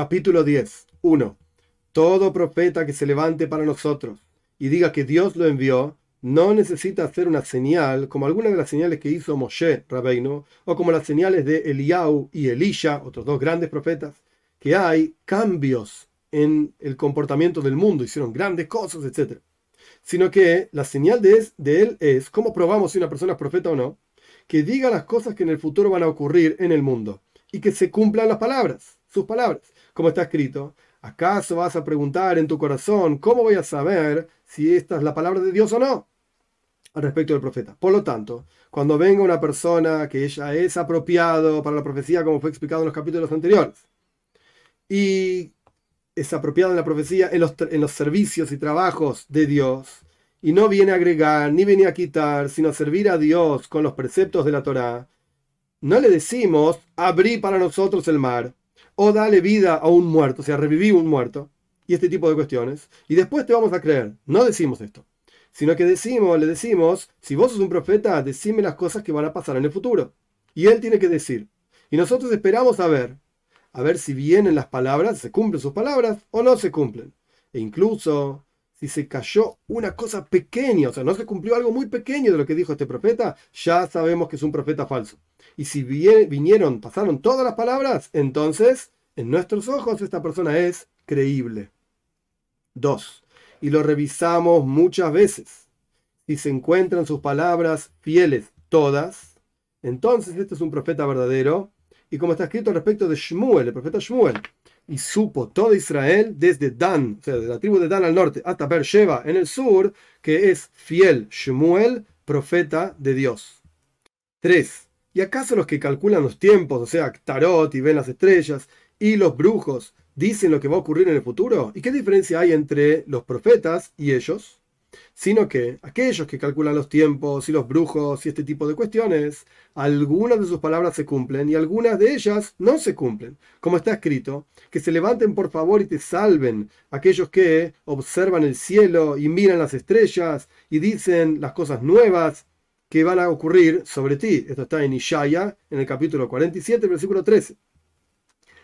Capítulo 10. 1. Todo profeta que se levante para nosotros y diga que Dios lo envió, no necesita hacer una señal como algunas de las señales que hizo Moshe Rabbeinu, o como las señales de Eliau y Elisha, otros dos grandes profetas, que hay cambios en el comportamiento del mundo, hicieron grandes cosas, etc. Sino que la señal de, de él es, ¿cómo probamos si una persona es profeta o no? Que diga las cosas que en el futuro van a ocurrir en el mundo y que se cumplan las palabras, sus palabras, como está escrito. ¿Acaso vas a preguntar en tu corazón, ¿cómo voy a saber si esta es la palabra de Dios o no? Al respecto del profeta. Por lo tanto, cuando venga una persona que ella es apropiado para la profecía, como fue explicado en los capítulos anteriores, y es apropiado en la profecía en los, en los servicios y trabajos de Dios, y no viene a agregar ni viene a quitar, sino a servir a Dios con los preceptos de la Torá, no le decimos abrí para nosotros el mar, o dale vida a un muerto, o sea, reviví un muerto, y este tipo de cuestiones, y después te vamos a creer. No decimos esto, sino que decimos, le decimos, si vos sos un profeta, decime las cosas que van a pasar en el futuro. Y él tiene que decir. Y nosotros esperamos a ver, a ver si vienen las palabras, se cumplen sus palabras o no se cumplen. E incluso si se cayó una cosa pequeña, o sea, no se cumplió algo muy pequeño de lo que dijo este profeta, ya sabemos que es un profeta falso. Y si vinieron, pasaron todas las palabras, entonces, en nuestros ojos, esta persona es creíble. 2. Y lo revisamos muchas veces. Si se encuentran sus palabras fieles todas, entonces este es un profeta verdadero. Y como está escrito respecto de Shmuel, el profeta Shmuel, y supo todo Israel desde Dan, o sea, de la tribu de Dan al norte, hasta Beersheba en el sur, que es fiel Shmuel, profeta de Dios. 3. ¿Y acaso los que calculan los tiempos, o sea, Tarot y ven las estrellas, y los brujos, dicen lo que va a ocurrir en el futuro? ¿Y qué diferencia hay entre los profetas y ellos? Sino que aquellos que calculan los tiempos y los brujos y este tipo de cuestiones, algunas de sus palabras se cumplen y algunas de ellas no se cumplen. Como está escrito, que se levanten por favor y te salven aquellos que observan el cielo y miran las estrellas y dicen las cosas nuevas que van a ocurrir sobre ti. Esto está en Ishaya, en el capítulo 47, versículo 13.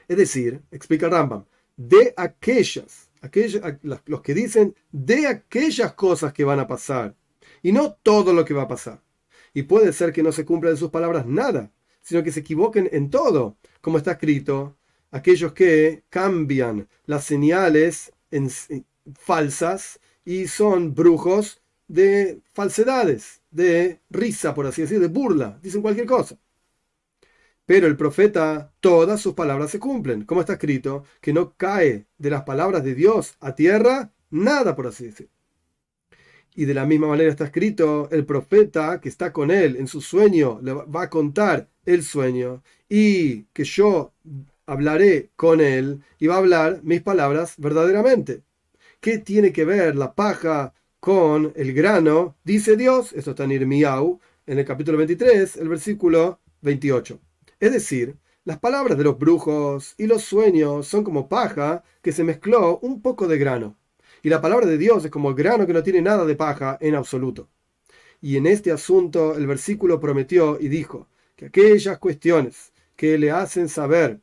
Es decir, explica Rambam, de aquellas, aquellas, los que dicen de aquellas cosas que van a pasar, y no todo lo que va a pasar. Y puede ser que no se cumpla de sus palabras nada, sino que se equivoquen en todo, como está escrito, aquellos que cambian las señales falsas y son brujos de falsedades, de risa, por así decir, de burla, dicen cualquier cosa. Pero el profeta, todas sus palabras se cumplen, como está escrito, que no cae de las palabras de Dios a tierra nada, por así decir. Y de la misma manera está escrito, el profeta que está con él en su sueño le va a contar el sueño y que yo hablaré con él y va a hablar mis palabras verdaderamente. ¿Qué tiene que ver la paja con el grano, dice Dios, esto está en Irmiau, en el capítulo 23, el versículo 28. Es decir, las palabras de los brujos y los sueños son como paja que se mezcló un poco de grano. Y la palabra de Dios es como grano que no tiene nada de paja en absoluto. Y en este asunto el versículo prometió y dijo que aquellas cuestiones que le hacen saber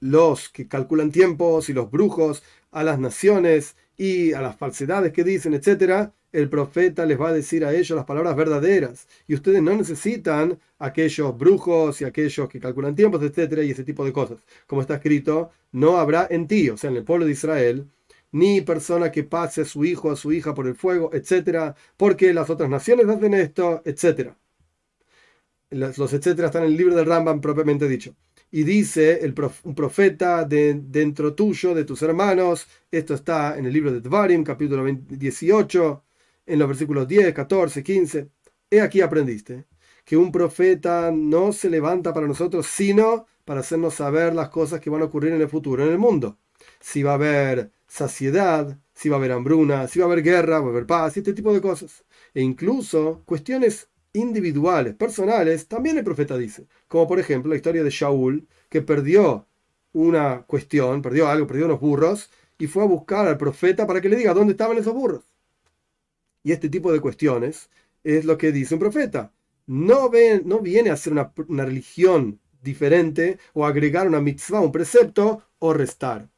los que calculan tiempos y los brujos a las naciones y a las falsedades que dicen, etcétera, el profeta les va a decir a ellos las palabras verdaderas. Y ustedes no necesitan aquellos brujos y aquellos que calculan tiempos, etcétera, y ese tipo de cosas. Como está escrito, no habrá en ti, o sea, en el pueblo de Israel, ni persona que pase a su hijo o a su hija por el fuego, etcétera, porque las otras naciones hacen esto, etcétera. Los, etcétera están en el libro del Rambam propiamente dicho y dice el un profeta de, dentro tuyo, de tus hermanos. Esto está en el libro de Dvarim, capítulo 18, en los versículos 10, 14, 15. He aquí aprendiste que un profeta no se levanta para nosotros, sino para hacernos saber las cosas que van a ocurrir en el futuro, en el mundo. Si va a haber saciedad, si va a haber hambruna, si va a haber guerra, va a haber paz, y este tipo de cosas. E incluso cuestiones individuales, personales, también el profeta dice. Como por ejemplo la historia de Shaul, que perdió una cuestión, perdió algo, perdió unos burros, y fue a buscar al profeta para que le diga dónde estaban esos burros. Y este tipo de cuestiones es lo que dice un profeta. No, no viene a ser una, religión diferente o agregar una mitzvah, un precepto o restar.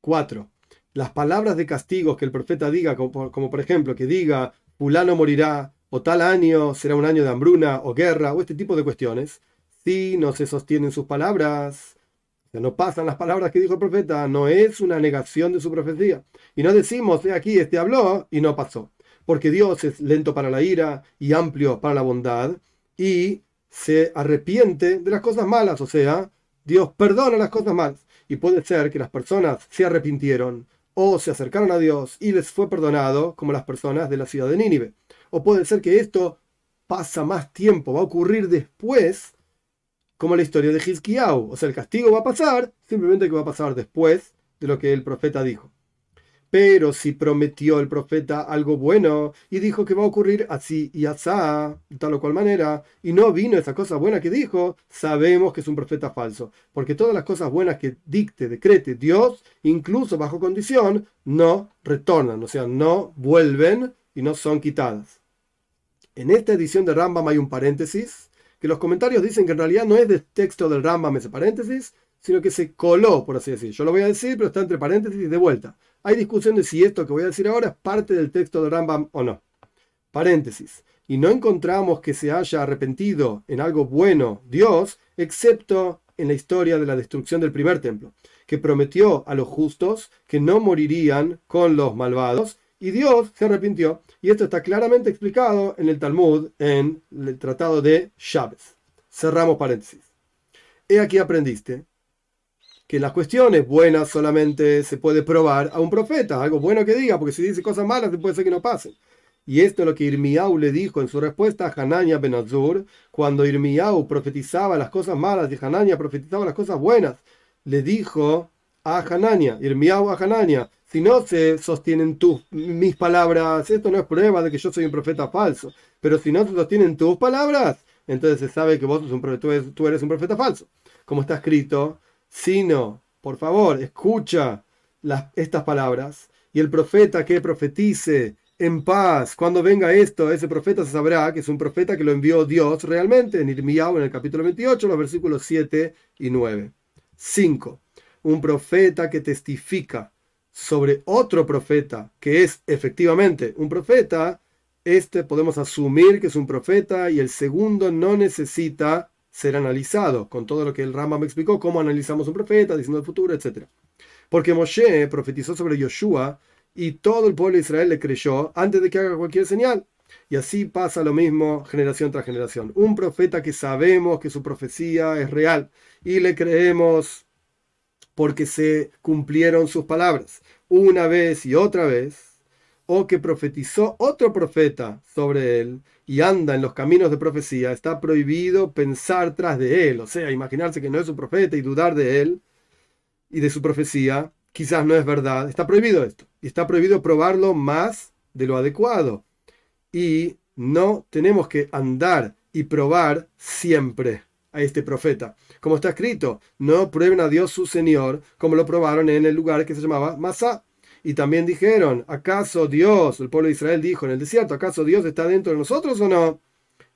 4. Las palabras de castigo que el profeta diga, como, por ejemplo que diga, fulano morirá, o tal año será un año de hambruna o guerra, o este tipo de cuestiones, si no se sostienen sus palabras, no pasan las palabras que dijo el profeta, no es una negación de su profecía. Y no decimos, aquí, este habló y no pasó. Porque Dios es lento para la ira y amplio para la bondad y se arrepiente de las cosas malas, o sea, Dios perdona las cosas malas. Y puede ser que las personas se arrepintieron o se acercaron a Dios y les fue perdonado, como las personas de la ciudad de Nínive. O puede ser que esto pasa más tiempo, va a ocurrir después como la historia de Hizkiyahu. O sea, el castigo va a pasar, simplemente que va a pasar después de lo que el profeta dijo. Pero si prometió el profeta algo bueno y dijo que va a ocurrir así y asá, de tal o cual manera, y no vino esa cosa buena que dijo, sabemos que es un profeta falso. Porque todas las cosas buenas que dicte, decrete Dios, incluso bajo condición, no retornan, o sea, no vuelven y no son quitadas. En esta edición de Rambam hay un paréntesis que los comentarios dicen que en realidad no es del texto del Rambam ese paréntesis, sino que se coló, por así decir. Yo lo voy a decir, pero está entre paréntesis y de vuelta. Hay discusión de si esto que voy a decir ahora es parte del texto del Rambam o no. Paréntesis. Y no encontramos que se haya arrepentido en algo bueno Dios, excepto en la historia de la destrucción del primer templo, que prometió a los justos que no morirían con los malvados, y Dios se arrepintió. Y esto está claramente explicado en el Talmud, en el tratado de Shabes. Cerramos paréntesis. He aquí aprendiste que las cuestiones buenas solamente se puede probar a un profeta, algo bueno que diga, porque si dice cosas malas, puede ser que no pasen. Y esto es lo que Irmiau le dijo en su respuesta a Hanania Ben Azur, cuando Irmiau profetizaba las cosas malas y Hanania profetizaba las cosas buenas. Le dijo a Hanania, Irmiau a Hanania, si no se sostienen tus, mis palabras, esto no es prueba de que yo soy un profeta falso, pero si no se sostienen tus palabras, entonces se sabe que vos sos un, tú, eres, un profeta falso. Como está escrito, sino, por favor, escucha estas palabras, y el profeta que profetice en paz, cuando venga esto, ese profeta se sabrá que es un profeta que lo envió Dios realmente, en Irmiao, en el capítulo 28, los versículos 7 y 9. 5. Un profeta que testifica sobre otro profeta, que es efectivamente un profeta, este podemos asumir que es un profeta y el segundo no necesita ser analizado, con todo lo que el Rama me explicó, cómo analizamos un profeta, diciendo el futuro, etc. Porque Moshe profetizó sobre Yoshua y todo el pueblo de Israel le creyó antes de que haga cualquier señal. Y así pasa lo mismo generación tras generación. Un profeta que sabemos que su profecía es real y le creemos porque se cumplieron sus palabras una vez y otra vez, o que profetizó otro profeta sobre él y anda en los caminos de profecía, está prohibido pensar tras de él, o sea, imaginarse que no es un profeta y dudar de él y de su profecía, quizás no es verdad, está prohibido esto, y está prohibido probarlo más de lo adecuado. Y no tenemos que andar y probar siempre a este profeta. Como está escrito, no prueben a Dios su Señor, como lo probaron en el lugar que se llamaba Masá. Y también dijeron, ¿acaso Dios, el pueblo de Israel dijo en el desierto, ¿acaso Dios está dentro de nosotros o no?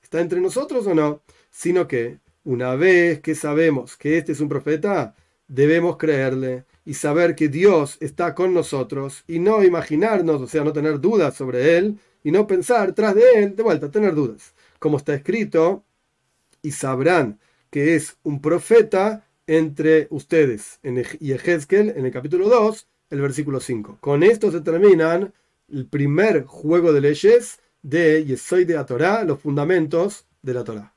¿Está entre nosotros o no? Sino que una vez que sabemos que este es un profeta, debemos creerle y saber que Dios está con nosotros y no imaginarnos, o sea, no tener dudas sobre Él y no pensar tras de Él, de vuelta, tener dudas. Como está escrito, y sabrán que es un profeta entre ustedes. En, y Ezequiel, en el capítulo 2, el versículo 5. Con esto se terminan el primer juego de leyes de Yesoy de la Torah, los fundamentos de la Torah.